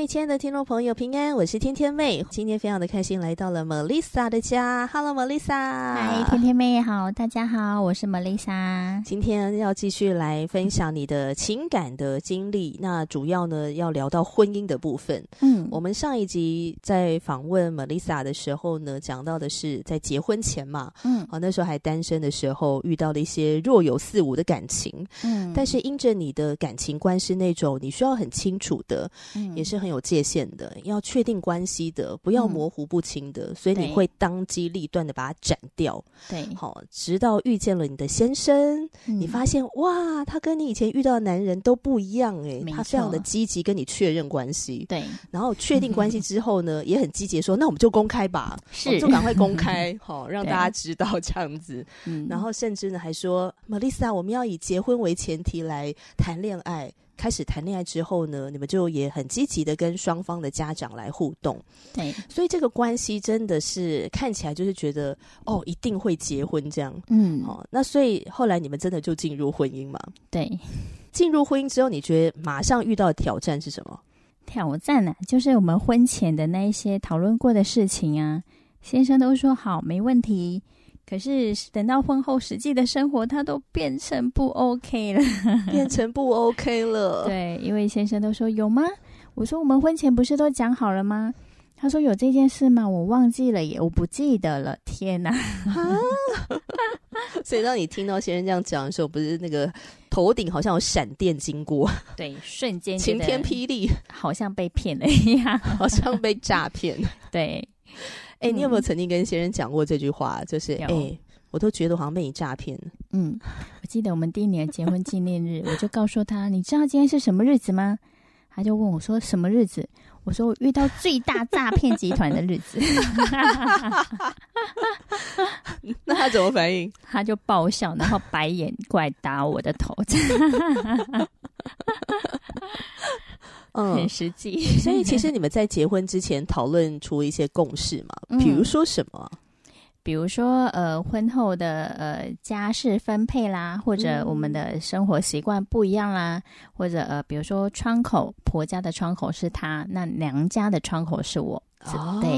嗨，亲爱的听众朋友，平安，我是天天妹。今天非常的开心，来到了 Melissa 的家。Hello，Melissa。嗨，天天妹好，大家好，我是 Melissa。今天要继续来分享你的情感的经历。那主要呢，要聊到婚姻的部分。嗯，我们上一集在访问 Melissa 的时候呢，讲到的是在结婚前嘛，嗯，好，那时候还单身的时候，遇到了一些若有似无的感情。嗯，但是因着你的感情观是那种你需要很清楚的，嗯，也。是很有界限的，要确定关系的，不要模糊不清的，嗯、所以你会当机立断的把它斩掉。对，好，直到遇见了你的先生，嗯、你发现哇，他跟你以前遇到的男人都不一样哎。他非常的积极跟你确认关系。对，然后确定关系 之后呢，嗯、也很积极说，那我们就公开吧，是，就赶快公开，好，让大家知道这样子。嗯、然后甚至呢还说，Melissa，我们要以结婚为前提来谈恋爱。开始谈恋爱之后呢，你们就也很积极的跟双方的家长来互动。对，所以这个关系真的是看起来就是觉得哦，一定会结婚这样。嗯，哦，那所以后来你们真的就进入婚姻嘛？对，进入婚姻之后，你觉得马上遇到的挑战是什么？挑战呢、啊，就是我们婚前的那一些讨论过的事情啊，先生都说好，没问题。可是等到婚后实际的生活，他都变成不 OK 了，变成不 OK 了。对，因为先生都说有吗？我说我们婚前不是都讲好了吗？他说有这件事吗？我忘记了耶，我不记得了。天哪！所以当你听到先生这样讲的时候，不是那个头顶好像有闪电经过，对，瞬间晴天霹雳，好像被骗了一样，好像被诈骗。对。哎、欸，你有没有曾经跟先生讲过这句话？就是哎、欸，我都觉得好像被你诈骗。嗯，我记得我们第一年结婚纪念日，我就告诉他：“你知道今天是什么日子吗？”他就问我说：“什么日子？”我说：“我遇到最大诈骗集团的日子。”那他怎么反应？他就爆笑，然后白眼过来打我的头。嗯，很实际。所以其实你们在结婚之前讨论出一些共识嘛？比如说什么？比如说呃，婚后的呃家事分配啦，或者我们的生活习惯不一样啦，或者呃，比如说窗口，婆家的窗口是他，那娘家的窗口是我。哦，对，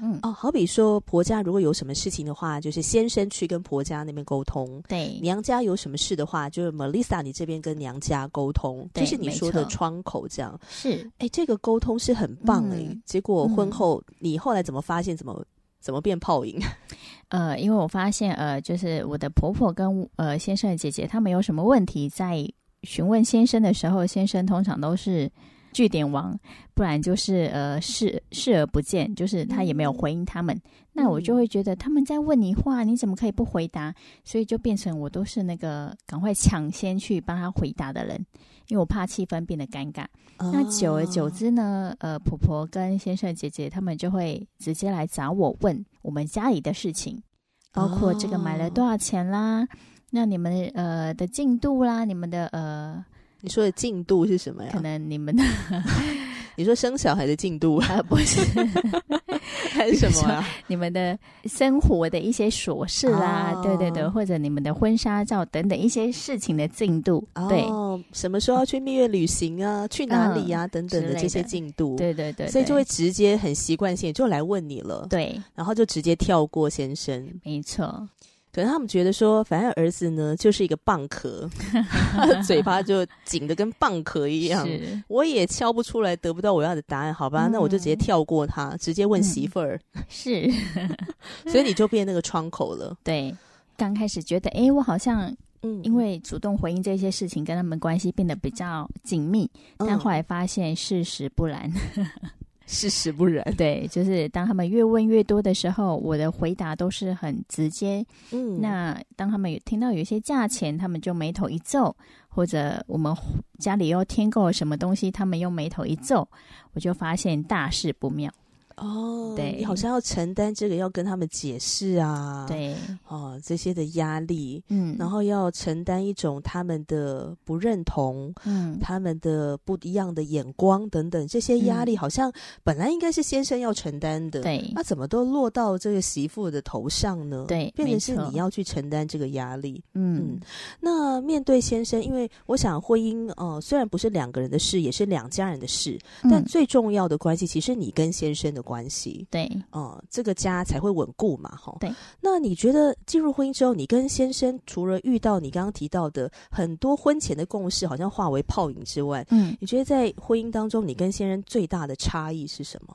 嗯，哦，好比说婆家如果有什么事情的话，就是先生去跟婆家那边沟通；对，娘家有什么事的话，就是 Melissa 你这边跟娘家沟通，对就是你说的窗口这样。是，哎，这个沟通是很棒哎。嗯、结果婚后、嗯、你后来怎么发现？怎么怎么变泡影？呃，因为我发现呃，就是我的婆婆跟呃先生的姐姐，他们有什么问题，在询问先生的时候，先生通常都是。句点王，不然就是呃视视而不见，就是他也没有回应他们。嗯、那我就会觉得他们在问你话，你怎么可以不回答？所以就变成我都是那个赶快抢先去帮他回答的人，因为我怕气氛变得尴尬。哦、那久而久之呢，呃，婆婆跟先生姐姐他们就会直接来找我问我们家里的事情，包括这个买了多少钱啦，哦、那你们呃的进度啦，你们的呃。你说的进度是什么呀？可能你们的，你说生小孩的进度啊，不是，还是什么啊？你们的生活的一些琐事啦，哦、对对对，或者你们的婚纱照等等一些事情的进度，哦、对，什么时候要去蜜月旅行啊？去哪里呀、啊？嗯、等等的这些进度，对对，对对对，所以就会直接很习惯性就来问你了，对，然后就直接跳过先生，没错。可能他们觉得说，反正儿子呢就是一个蚌壳，他 的嘴巴就紧的跟蚌壳一样，我也敲不出来，得不到我要的答案，好吧？嗯、那我就直接跳过他，直接问媳妇儿。嗯、是，所以你就变那个窗口了。对，刚开始觉得，哎，我好像，嗯，因为主动回应这些事情，跟他们关系变得比较紧密，嗯、但后来发现事实不然。事实不然。对，就是当他们越问越多的时候，我的回答都是很直接。嗯，那当他们有听到有一些价钱，他们就眉头一皱，或者我们家里又添购了什么东西，他们又眉头一皱，我就发现大事不妙。哦，对，你好像要承担这个，要跟他们解释啊，对，哦，这些的压力，嗯，然后要承担一种他们的不认同，嗯，他们的不一样的眼光等等，这些压力好像本来应该是先生要承担的，对，那怎么都落到这个媳妇的头上呢？对，变成是你要去承担这个压力，嗯，嗯，那面对先生，因为我想婚姻，呃，虽然不是两个人的事，也是两家人的事，但最重要的关系，其实你跟先生的。关系对，嗯，这个家才会稳固嘛，哈。对，那你觉得进入婚姻之后，你跟先生除了遇到你刚刚提到的很多婚前的共识，好像化为泡影之外，嗯，你觉得在婚姻当中，你跟先生最大的差异是什么？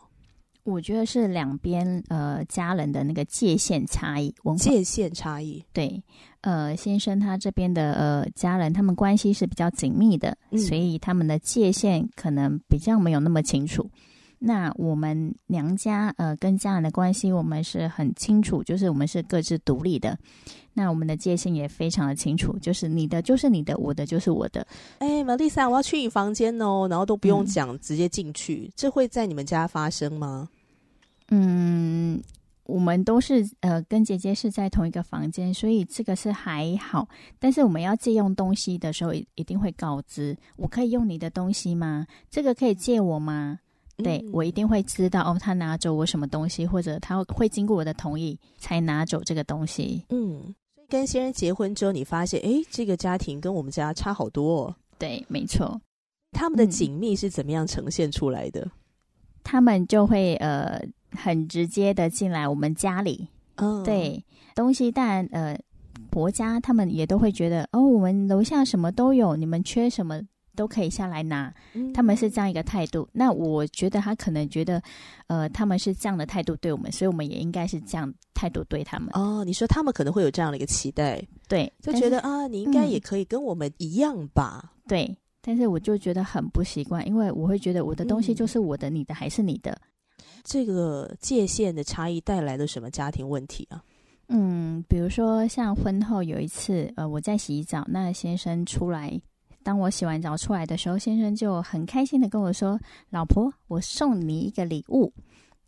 我觉得是两边呃家人的那个界限差异，文化界限差异。对，呃，先生他这边的呃家人，他们关系是比较紧密的，嗯，所以他们的界限可能比较没有那么清楚。那我们娘家呃跟家人的关系，我们是很清楚，就是我们是各自独立的。那我们的界限也非常的清楚，就是你的就是你的，我的就是我的。哎，Melissa，我要去你房间哦，然后都不用讲，嗯、直接进去，这会在你们家发生吗？嗯，我们都是呃跟姐姐是在同一个房间，所以这个是还好。但是我们要借用东西的时候，一一定会告知，我可以用你的东西吗？这个可以借我吗？对，嗯、我一定会知道哦，他拿走我什么东西，或者他会经过我的同意才拿走这个东西。嗯，所以跟先生结婚之后，你发现，哎，这个家庭跟我们家差好多哦。对，没错。他们的紧密是怎么样呈现出来的？嗯、他们就会呃很直接的进来我们家里。嗯，对，东西但呃婆家他们也都会觉得哦，我们楼下什么都有，你们缺什么？都可以下来拿，他们是这样一个态度。嗯、那我觉得他可能觉得，呃，他们是这样的态度对我们，所以我们也应该是这样态度对他们。哦，你说他们可能会有这样的一个期待，对，就觉得啊，你应该也可以跟我们一样吧？嗯、对，但是我就觉得很不习惯，因为我会觉得我的东西就是我的，嗯、你的还是你的。这个界限的差异带来了什么家庭问题啊？嗯，比如说像婚后有一次，呃，我在洗澡，那先生出来。当我洗完澡出来的时候，先生就很开心的跟我说：“老婆，我送你一个礼物。”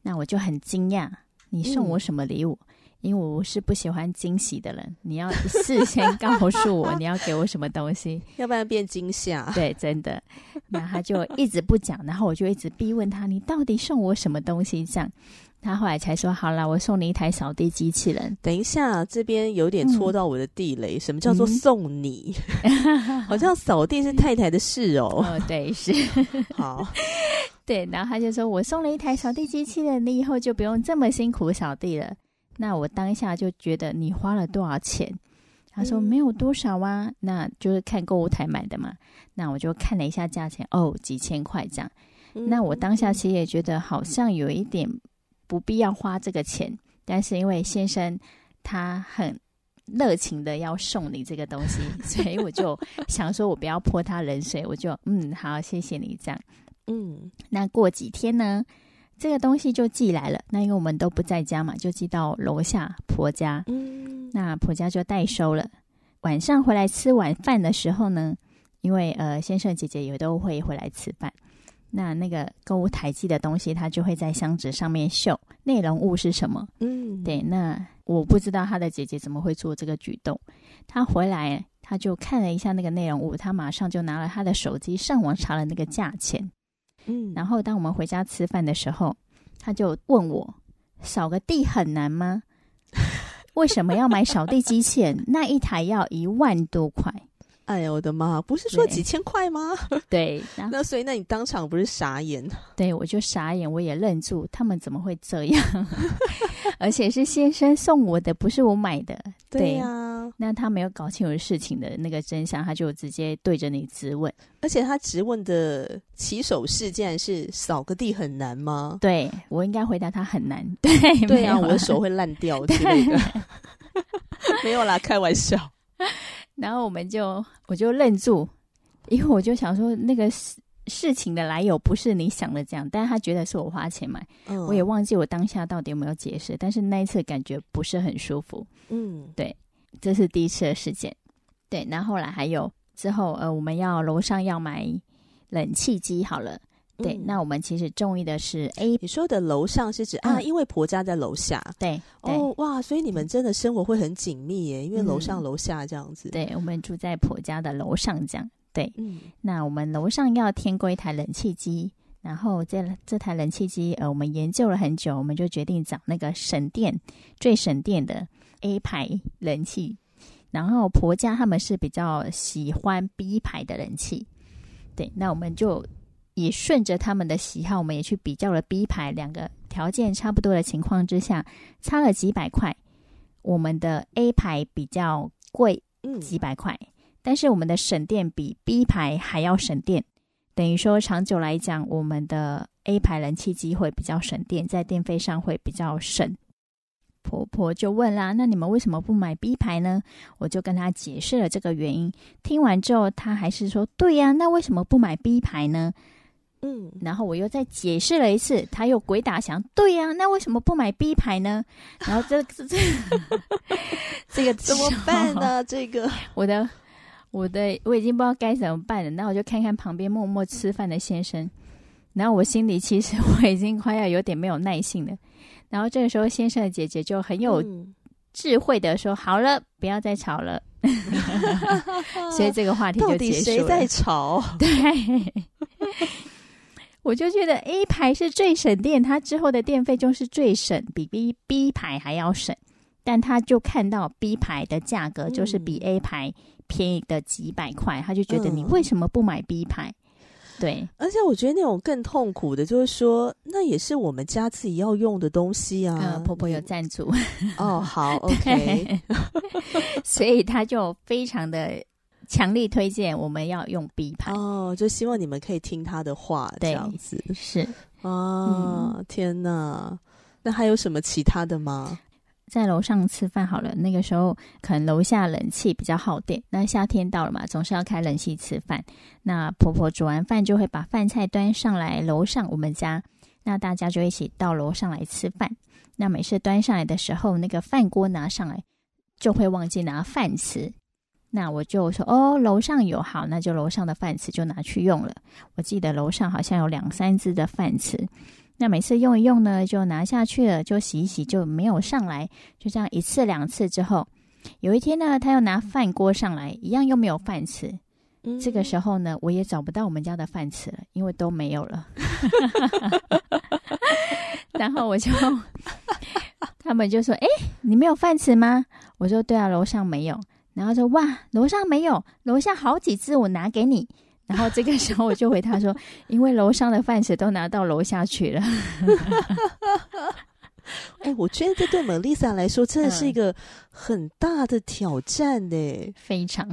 那我就很惊讶，你送我什么礼物？嗯、因为我是不喜欢惊喜的人，你要事先 告诉我你要给我什么东西，要不然变惊吓。对，真的。那他就一直不讲，然后我就一直逼问他：“你到底送我什么东西？”这样。他后来才说：“好了，我送你一台扫地机器人。”等一下，这边有点戳到我的地雷。嗯、什么叫做送你？嗯、好像扫地是太太的事哦。哦，对，是。好，对。然后他就说：“我送了一台扫地机器人，你以后就不用这么辛苦扫地了。”那我当下就觉得你花了多少钱？他说：“没有多少啊，嗯、那就是看购物台买的嘛。”那我就看了一下价钱，哦，几千块这样。嗯、那我当下其实也觉得好像有一点。不必要花这个钱，但是因为先生他很热情的要送你这个东西，所以我就想说，我不要泼他冷水，我就嗯好，谢谢你这样，嗯，那过几天呢，这个东西就寄来了。那因为我们都不在家嘛，就寄到楼下婆家，嗯，那婆家就代收了。晚上回来吃晚饭的时候呢，因为呃先生姐姐也都会回来吃饭。那那个购物台寄的东西，他就会在箱子上面秀内容物是什么。嗯，对。那我不知道他的姐姐怎么会做这个举动。他回来，他就看了一下那个内容物，他马上就拿了他的手机上网查了那个价钱。嗯，然后当我们回家吃饭的时候，他就问我：“扫个地很难吗？为什么要买扫地机器人？那一台要一万多块。”哎呀，我的妈！不是说几千块吗？对，那 所以那你当场不是傻眼？对，我就傻眼，我也愣住，他们怎么会这样？而且是先生送我的，不是我买的。对呀、啊，那他没有搞清楚事情的那个真相，他就直接对着你质问，而且他质问的起手式竟然是扫个地很难吗？对，我应该回答他很难。对，对啊，我的手会烂掉之类的。没有啦，开玩笑。然后我们就，我就愣住，因为我就想说，那个事事情的来由不是你想的这样，但是他觉得是我花钱买，嗯，我也忘记我当下到底有没有解释，但是那一次感觉不是很舒服，嗯，对，这是第一次的事件，对，然后后来还有之后，呃，我们要楼上要买冷气机，好了，对，嗯，那我们其实中意的是 A，你说的楼上是指啊，因为婆家在楼下，对，对，哦，哇，所以你们真的生活会很紧密耶，因为楼上楼下这样子，嗯，对，我们住在婆家的楼上这样。对，嗯，那我们楼上要添购一台冷气机，然后这这台冷气机，呃，我们研究了很久，我们就决定找那个省电、最省电的 A 牌冷气。然后婆家他们是比较喜欢 B 牌的冷气，对，那我们就也顺着他们的喜好，我们也去比较了 B 牌，两个条件差不多的情况之下，差了几百块，我们的 A 牌比较贵，嗯，几百块。但是我们的省电比 B 牌还要省电，等于说长久来讲，我们的 A 牌冷气机会比较省电，在电费上会比较省。婆婆就问啦：“那你们为什么不买 B 牌呢？”我就跟她解释了这个原因。听完之后，她还是说：“对呀，那为什么不买 B 牌呢？”嗯，然后我又再解释了一次，他又鬼打墙：“对呀，那为什么不买 B 牌呢？” 然后这这 这个怎么办呢？这个我的。我的我已经不知道该怎么办了，那我就看看旁边默默吃饭的先生，然后我心里其实我已经快要有点没有耐性了。然后这个时候，先生的姐姐就很有智慧的说：“嗯、好了，不要再吵了。”所以这个话题就结束了。到底谁在吵？对，我就觉得 A 牌是最省电，它之后的电费就是最省，比 B B 牌还要省。但他就看到 B 牌的价格就是比 A 牌。便宜的几百块，他就觉得你为什么不买 B 牌？嗯、对，而且我觉得那种更痛苦的，就是说那也是我们家自己要用的东西啊。呃、婆婆有赞助哦，好，OK，所以他就非常的强力推荐我们要用 B 牌哦，就希望你们可以听他的话，这样子是啊，嗯、天哪，那还有什么其他的吗？在楼上吃饭好了，那个时候可能楼下冷气比较耗电。那夏天到了嘛，总是要开冷气吃饭。那婆婆煮完饭就会把饭菜端上来楼上我们家，那大家就一起到楼上来吃饭。那每次端上来的时候，那个饭锅拿上来就会忘记拿饭匙。那我就说哦，楼上有，好，那就楼上的饭匙就拿去用了。我记得楼上好像有两三只的饭匙。那每次用一用呢，就拿下去了，就洗一洗，就没有上来。就这样一次两次之后，有一天呢，他又拿饭锅上来，一样又没有饭匙。嗯、这个时候呢，我也找不到我们家的饭匙了，因为都没有了。然后我就，他们就说：“哎，你没有饭匙吗？”我说：“对啊，楼上没有。”然后说：“哇，楼上没有，楼下好几只，我拿给你。”然后这个时候我就回他说：“ 因为楼上的饭食都拿到楼下去了。” 哎，我觉得这对 Melissa 来说真的是一个很大的挑战呢、欸，非常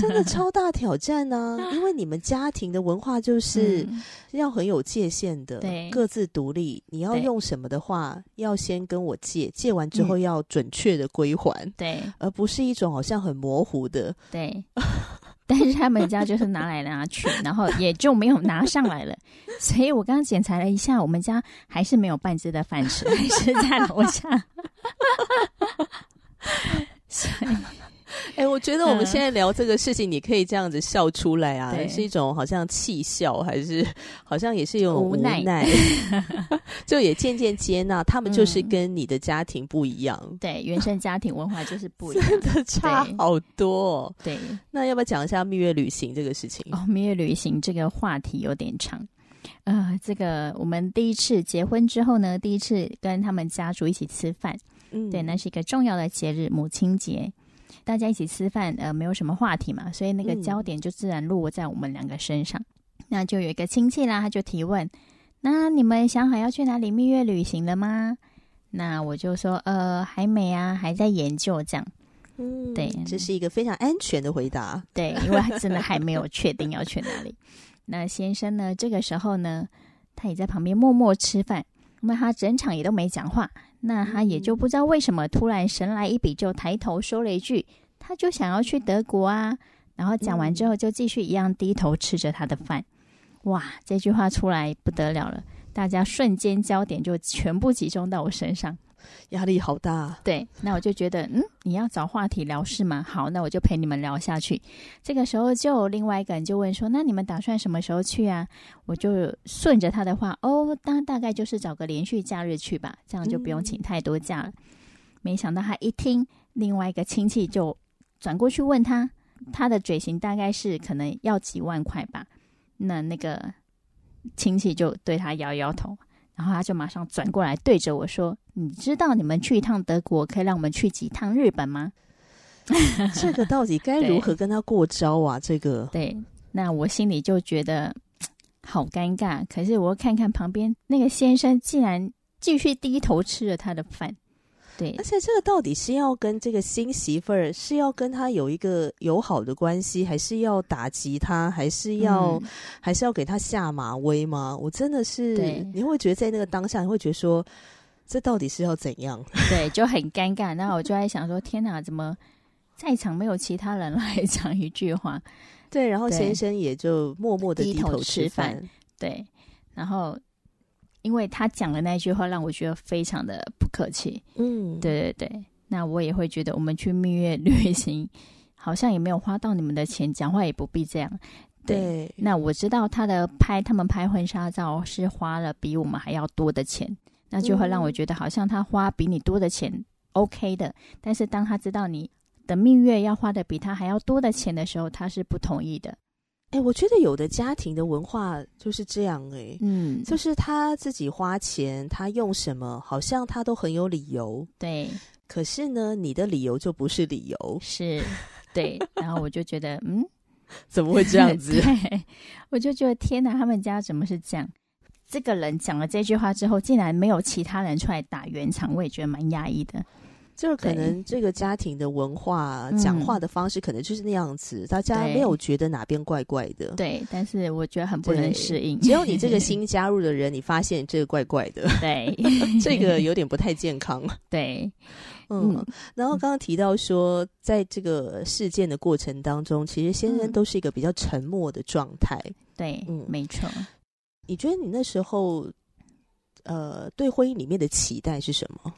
真的超大挑战呢、啊。因为你们家庭的文化就是要很有界限的，对、嗯，各自独立。你要用什么的话，要先跟我借，借完之后要准确的归还，对，而不是一种好像很模糊的，对。但是他们家就是拿来拿去，然后也就没有拿上来了。所以我刚刚检查了一下，我们家还是没有半只的饭吃，还是在楼下。所以。哎、欸，我觉得我们现在聊这个事情，你可以这样子笑出来啊，对，是一种好像气笑，还是 好像也是有无奈，无奈。就也渐渐接纳他们就是跟你的家庭不一样，嗯、对，原生家庭文化就是不一样，真的差好多。对，那要不要讲一下蜜月旅行这个事情？哦，蜜月旅行这个话题有点长。呃，这个我们第一次结婚之后呢，第一次跟他们家族一起吃饭，嗯，对，那是一个重要的节日，母亲节。大家一起吃饭，呃，没有什么话题嘛，所以那个焦点就自然落在我们两个身上。嗯、那就有一个亲戚啦，他就提问：“那你们想好要去哪里蜜月旅行了吗？”那我就说：“呃，还没啊，还在研究这样。”嗯，对，这是一个非常安全的回答。对，因为他真的还没有确定要去哪里。那先生呢？这个时候呢，他也在旁边默默吃饭，那他整场也都没讲话。那他也就不知道为什么突然神来一笔，就抬头说了一句：“他就想要去德国啊。”然后讲完之后，就继续一样低头吃着他的饭。哇，这句话出来不得了了，大家瞬间焦点就全部集中到我身上。压力好大，对，那我就觉得，嗯，你要找话题聊是吗？好，那我就陪你们聊下去。这个时候，就另外一个人就问说：“那你们打算什么时候去啊？”我就顺着他的话，哦，当大概就是找个连续假日去吧，这样就不用请太多假了。没想到他一听，另外一个亲戚就转过去问他，他的嘴型大概是可能要几万块吧。那那个亲戚就对他摇摇头。然后他就马上转过来对着我说：“你知道你们去一趟德国可以让我们去几趟日本吗？” 这个到底该如何跟他过招啊？这个对，那我心里就觉得好尴尬。可是我看看旁边那个先生，竟然继续低头吃着他的饭。对，而且这个到底是要跟这个新媳妇儿是要跟他有一个友好的关系，还是要打击他，还是要、嗯、还是要给他下马威吗？我真的是，你会觉得在那个当下，你会觉得说，这到底是要怎样？对，就很尴尬。然后我就在想说，天哪，怎么在场没有其他人来 讲一句话？对，然后先生也就默默的低头吃饭。对，然后。因为他讲的那句话让我觉得非常的不客气，嗯，对对对，那我也会觉得我们去蜜月旅行，好像也没有花到你们的钱，讲话也不必这样，对。对，那我知道他的拍他们拍婚纱照是花了比我们还要多的钱，那就会让我觉得好像他花比你多的钱 OK 的，但是当他知道你的蜜月要花的比他还要多的钱的时候，他是不同意的。哎、欸，我觉得有的家庭的文化就是这样、欸，哎，嗯，就是他自己花钱，他用什么，好像他都很有理由，对。可是呢，你的理由就不是理由，是，对。然后我就觉得，嗯，怎么会这样 子？对，我就觉得天哪，他们家怎么是这样？这个人讲了这句话之后，竟然没有其他人出来打圆场，我也觉得蛮压抑的。就是可能这个家庭的文化、讲话的方式，可能就是那样子，大家没有觉得哪边怪怪的。对，但是我觉得很不能适应。只有你这个 新加入的人，你发现这个怪怪的。对，这个有点不太健康。对，嗯。然后刚刚提到说，在这个事件的过程当中，其实先生都是一个比较沉默的状态。对，嗯，没错。你觉得你那时候，呃，对婚姻里面的期待是什么？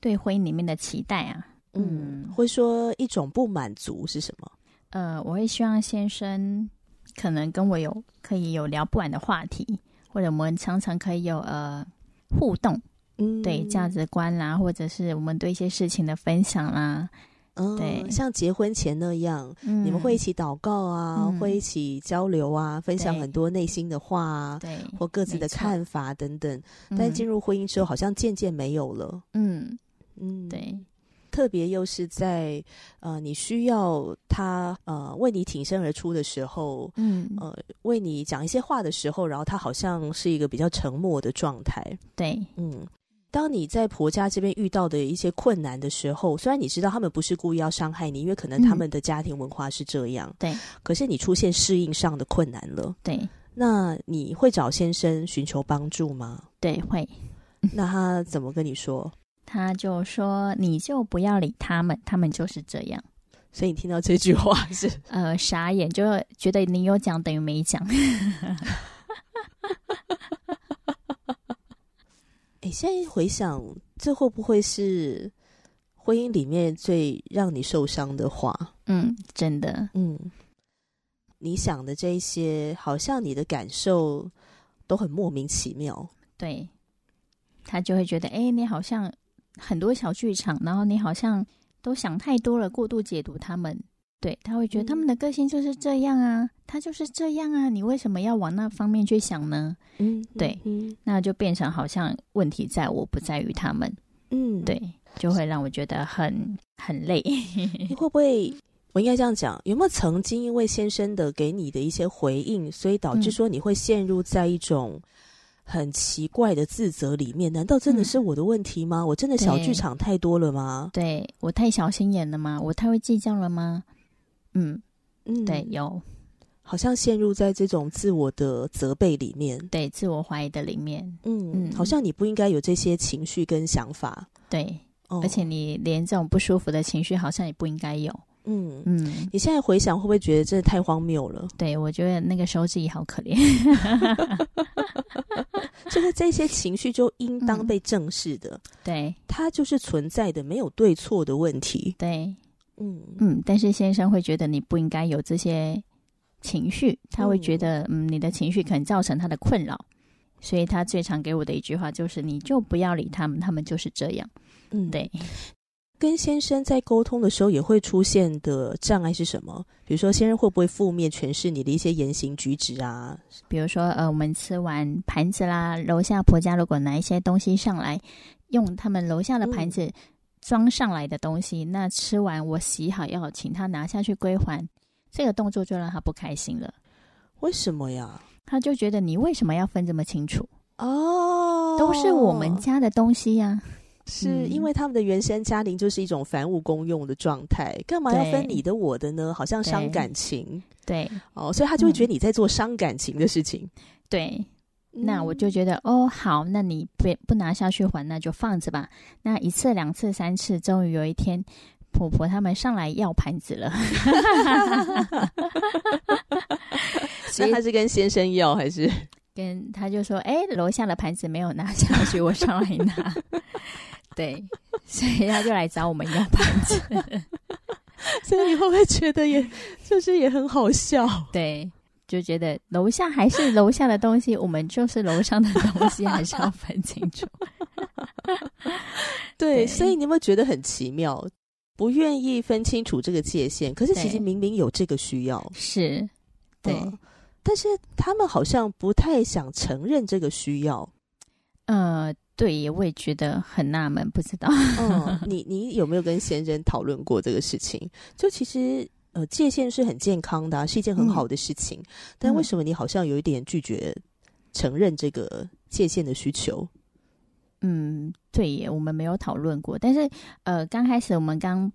对婚姻里面的期待啊，嗯，会说一种不满足是什么？呃，我会希望先生可能跟我有可以有聊不完的话题，或者我们常常可以有呃互动，嗯，对价值观啦，或者是我们对一些事情的分享啦，嗯，对，像结婚前那样，嗯，你们会一起祷告啊，嗯，会一起交流啊，分享很多内心的话啊，对，或各自的看法等等。但进入婚姻之后，好像渐渐没有了，嗯。嗯，对，特别又是在呃，你需要他呃为你挺身而出的时候，嗯，呃，为你讲一些话的时候，然后他好像是一个比较沉默的状态。对，嗯，当你在婆家这边遇到的一些困难的时候，虽然你知道他们不是故意要伤害你，因为可能他们的家庭文化是这样，对，可是你出现适应上的困难了，对，那你会找先生寻求帮助吗？对，会。那他怎么跟你说？他就说：“你就不要理他们，他们就是这样。”所以你听到这句话是 呃傻眼，就觉得你有讲等于没讲。哎，现在回想，这会不会是婚姻里面最让你受伤的话？嗯，真的，嗯，你想的这些，好像你的感受都很莫名其妙。对，他就会觉得，哎，你好像。很多小剧场，然后你好像都想太多了，过度解读他们。对，他会觉得他们的个性就是这样啊，嗯、他就是这样啊，你为什么要往那方面去想呢？嗯，对，嗯、那就变成好像问题在我，不在于他们。嗯，对，就会让我觉得很很累。你 会不会？我应该这样讲，有没有曾经因为先生的给你的一些回应，所以导致说你会陷入在一种？很奇怪的自责里面，难道真的是我的问题吗？嗯、我真的小剧场太多了吗？对，我太小心眼了吗？我太会计较了吗？嗯嗯，对，有，好像陷入在这种自我的责备里面，对，自我怀疑的里面，嗯嗯，好像你不应该有这些情绪跟想法，对，哦、而且你连这种不舒服的情绪，好像也不应该有。嗯嗯，你现在回想会不会觉得这太荒谬了？对，我觉得那个时候自己好可怜。就是这些情绪就应当被正视的，嗯、对，它就是存在的，没有对错的问题。对，嗯嗯，但是先生会觉得你不应该有这些情绪，他会觉得嗯，嗯，你的情绪可能造成他的困扰，所以他最常给我的一句话就是：你就不要理他们，他们就是这样。嗯，对。跟先生在沟通的时候，也会出现的障碍是什么？比如说，先生会不会负面诠释你的一些言行举止啊？比如说，呃，我们吃完盘子啦，楼下婆家如果拿一些东西上来，用他们楼下的盘子装上来的东西，嗯、那吃完我洗好要请他拿下去归还，这个动作就让他不开心了。为什么呀？他就觉得你为什么要分这么清楚？哦，都是我们家的东西呀、啊。是因为他们的原生家庭就是一种凡物公用的状态，干嘛要分你的我的呢？好像伤感情。对，哦，所以他就会觉得你在做伤感情的事情。嗯、对，那我就觉得哦，好，那你不不拿下去还，那就放着吧。那一次、两次、三次，终于有一天，婆婆他们上来要盘子了。所以他是跟先生要还是跟他就说：“哎，楼下的盘子没有拿下去，我上来拿。”对，所以他就来找我们要盘子，所以你会不会觉得也 就是也很好笑？对，就觉得楼下还是楼下的东西，我们就是楼上的东西，还是要分清楚。对，对，所以你有没有觉得很奇妙？不愿意分清楚这个界限，可是其实明明有这个需要，是对、嗯，但是他们好像不太想承认这个需要，呃。对，我也觉得很纳闷，不知道。嗯，你你有没有跟先生讨论过这个事情？就其实，呃，界限是很健康的啊，是一件很好的事情。嗯，但为什么你好像有一点拒绝承认这个界限的需求？嗯，对耶，我们没有讨论过。但是，呃，刚开始我们刚。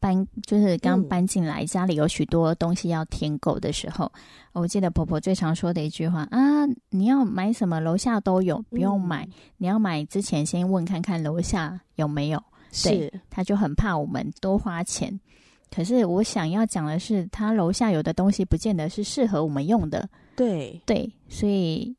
搬就是刚搬进来，家里有许多东西要添购的时候，嗯，我记得婆婆最常说的一句话啊：“你要买什么，楼下都有，不用买。嗯，你要买之前先问看看楼下有没有。”对，他就很怕我们多花钱。可是我想要讲的是，他楼下有的东西不见得是适合我们用的。对对，所以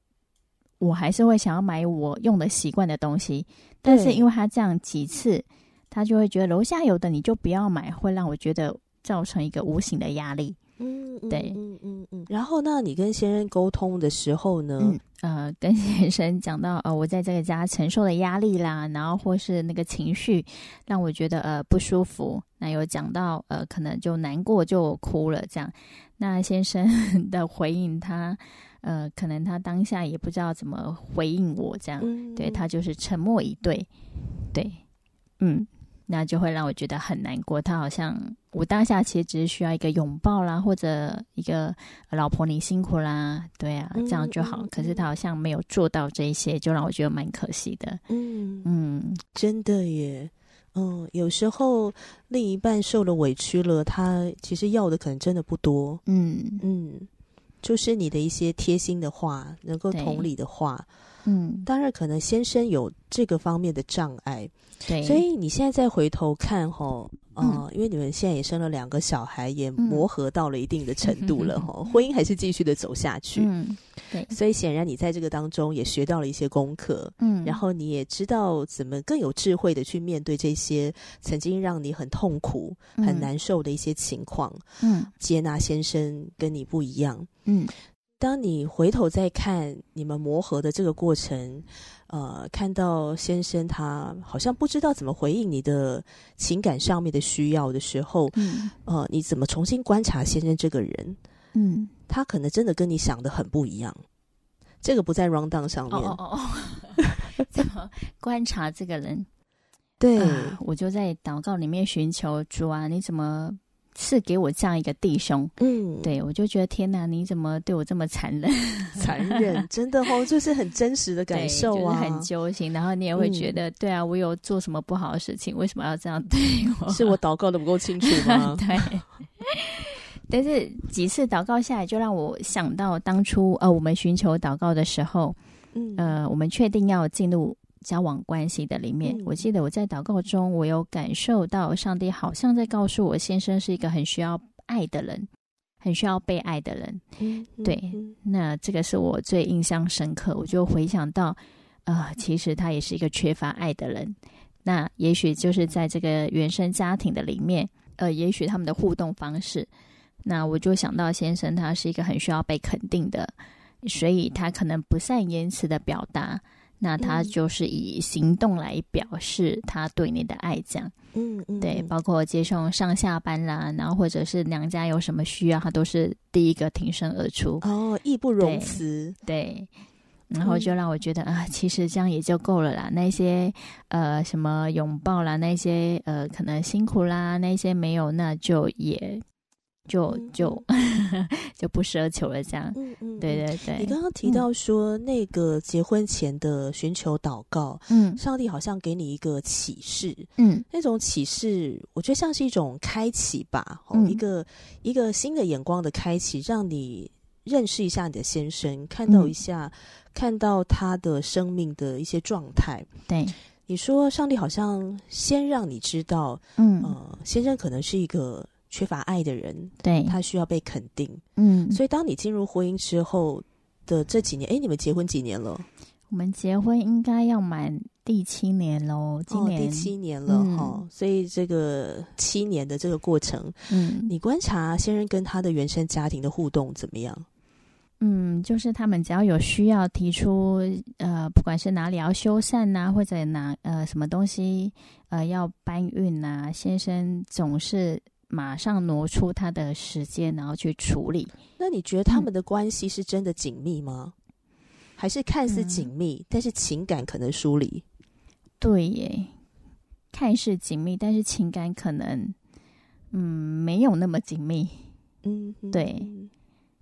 我还是会想要买我用的习惯的东西。但是因为他这样几次。他就会觉得楼下有的你就不要买，会让我觉得造成一个无形的压力。嗯，对，嗯嗯嗯。然后，那你跟先生沟通的时候呢？嗯，呃，跟先生讲到呃，我在这个家承受的压力啦，然后或是那个情绪让我觉得呃不舒服。那有讲到呃，可能就难过就哭了这样。那先生 的回应他，他呃，可能他当下也不知道怎么回应我这样。嗯，对，他就是沉默以对。对，嗯。那就会让我觉得很难过。他好像我当下其实只是需要一个拥抱啦，或者一个老婆你辛苦啦，对啊，这样就好。嗯嗯嗯、可是他好像没有做到这一些，就让我觉得蛮可惜的。嗯嗯，真的耶。嗯，有时候另一半受了委屈了，他其实要的可能真的不多。嗯嗯，就是你的一些贴心的话，能够同理的话。嗯，当然可能先生有这个方面的障碍。对，所以你现在再回头看哈，呃、嗯，因为你们现在也生了两个小孩，也磨合到了一定的程度了哈，嗯、婚姻还是继续的走下去。嗯，对，所以显然你在这个当中也学到了一些功课，嗯，然后你也知道怎么更有智慧的去面对这些曾经让你很痛苦、嗯、很难受的一些情况，嗯，接纳先生跟你不一样，嗯。当你回头再看你们磨合的这个过程，呃，看到先生他好像不知道怎么回应你的情感上面的需要的时候，嗯，呃，你怎么重新观察先生这个人？嗯，他可能真的跟你想的很不一样。这个不在 rundown 上面。哦哦哦，怎么观察这个人？对，呃，我就在祷告里面寻求主啊，你怎么？赐给我这样一个弟兄，嗯，对，我就觉得天哪，你怎么对我这么残忍？残忍，真的哦，就是很真实的感受啊，就是、很揪心。然后你也会觉得，嗯、对啊，我有做什么不好的事情？为什么要这样对我？是我祷告的不够清楚吗？对。但是几次祷告下来，就让我想到当初呃，我们寻求祷告的时候，嗯，呃，我们确定要进入交往关系的里面，嗯、我记得我在祷告中，我有感受到上帝好像在告诉我，先生是一个很需要爱的人，很需要被爱的人。嗯，对，那这个是我最印象深刻。我就回想到，呃，其实他也是一个缺乏爱的人。那也许就是在这个原生家庭的里面，呃，也许他们的互动方式，那我就想到先生他是一个很需要被肯定的。所以他可能不善言辞的表达，那他就是以行动来表示他对你的爱，这样。嗯嗯，对，包括接送上下班啦，然后或者是娘家有什么需要，他都是第一个挺身而出。哦，义不容辞。对，然后就让我觉得、嗯、啊，其实这样也就够了啦。那些呃什么拥抱啦，那些呃可能辛苦啦，那些没有，那就也。就就、嗯、就不奢求了，这样。嗯嗯，对对对。你刚刚提到说、嗯、那个结婚前的寻求祷告，嗯，上帝好像给你一个启示，嗯，那种启示，我觉得像是一种开启吧，哦，嗯、一个一个新的眼光的开启，让你认识一下你的先生，看到一下，嗯、看到他的生命的一些状态。对，你说上帝好像先让你知道，嗯呃，先生可能是一个。缺乏爱的人，对，他需要被肯定。嗯，所以当你进入婚姻之后的这几年，哎，你们结婚几年了？我们结婚应该要满第七年喽，今年、哦、第七年了哈、哦。所以这个七年的这个过程，嗯，你观察先生跟他的原生家庭的互动怎么样？嗯，就是他们只要有需要提出，呃，不管是哪里要修缮呐、啊，或者哪呃什么东西呃要搬运呐、啊，先生总是。马上挪出他的时间，然后去处理。那你觉得他们的关系是真的紧密吗？嗯、还是看似紧密，嗯、但是情感可能疏离？对耶，看似紧密，但是情感可能嗯没有那么紧密。嗯，对。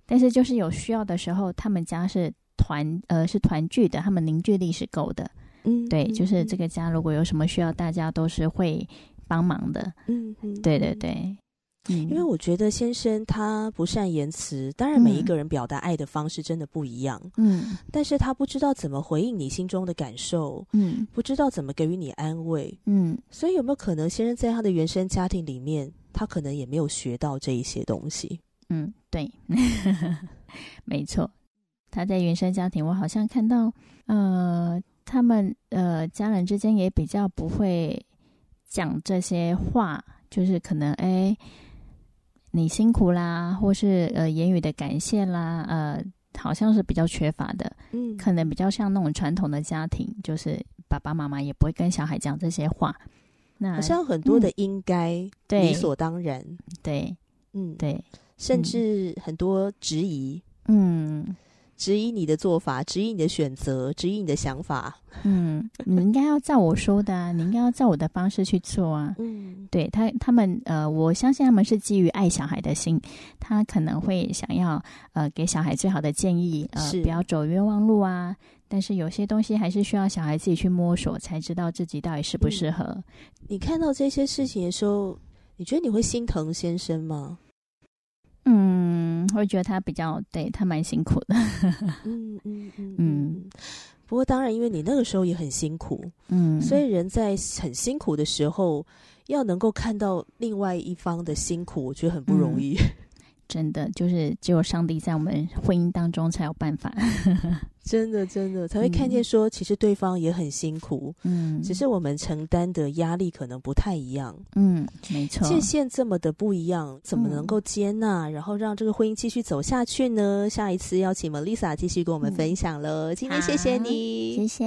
但是就是有需要的时候，他们家是团呃是团聚的，他们凝聚力是够的。嗯，对，就是这个家如果有什么需要，大家都是会。帮忙的，嗯嗯，对对对，因为我觉得先生他不善言辞，当然每一个人表达爱的方式真的不一样，嗯，但是他不知道怎么回应你心中的感受，嗯，不知道怎么给予你安慰，嗯，所以有没有可能先生在他的原生家庭里面，他可能也没有学到这一些东西？嗯，对，没错，他在原生家庭，我好像看到，呃，他们呃家人之间也比较不会。讲这些话，就是可能哎，你辛苦啦，或是呃言语的感谢啦，呃，好像是比较缺乏的。嗯，可能比较像那种传统的家庭，就是爸爸妈妈也不会跟小孩讲这些话。那好像很多的应该，对，理所当然，对，嗯，对，甚至很多质疑，嗯。质疑你的做法，质疑你的选择，质疑你的想法。嗯，你应该要照我说的啊，你应该要照我的方式去做啊。嗯，对他，他们呃，我相信他们是基于爱小孩的心，他可能会想要呃给小孩最好的建议，呃，不要走冤枉路啊。但是有些东西还是需要小孩自己去摸索，才知道自己到底适不适合。嗯。你看到这些事情的时候，你觉得你会心疼先生吗？嗯，会觉得他比较对他蛮辛苦的。嗯嗯嗯嗯。不过当然，因为你那个时候也很辛苦，嗯，所以人在很辛苦的时候，要能够看到另外一方的辛苦，我觉得很不容易。嗯、真的，就是只有上帝在我们婚姻当中才有办法。真的，真的才会看见说，其实对方也很辛苦，嗯，只是我们承担的压力可能不太一样，嗯，没错，界限这么的不一样，怎么能够接纳，嗯、然后让这个婚姻继续走下去呢？下一次邀请 Melissa 继续跟我们分享了，嗯、今天谢谢你，谢谢。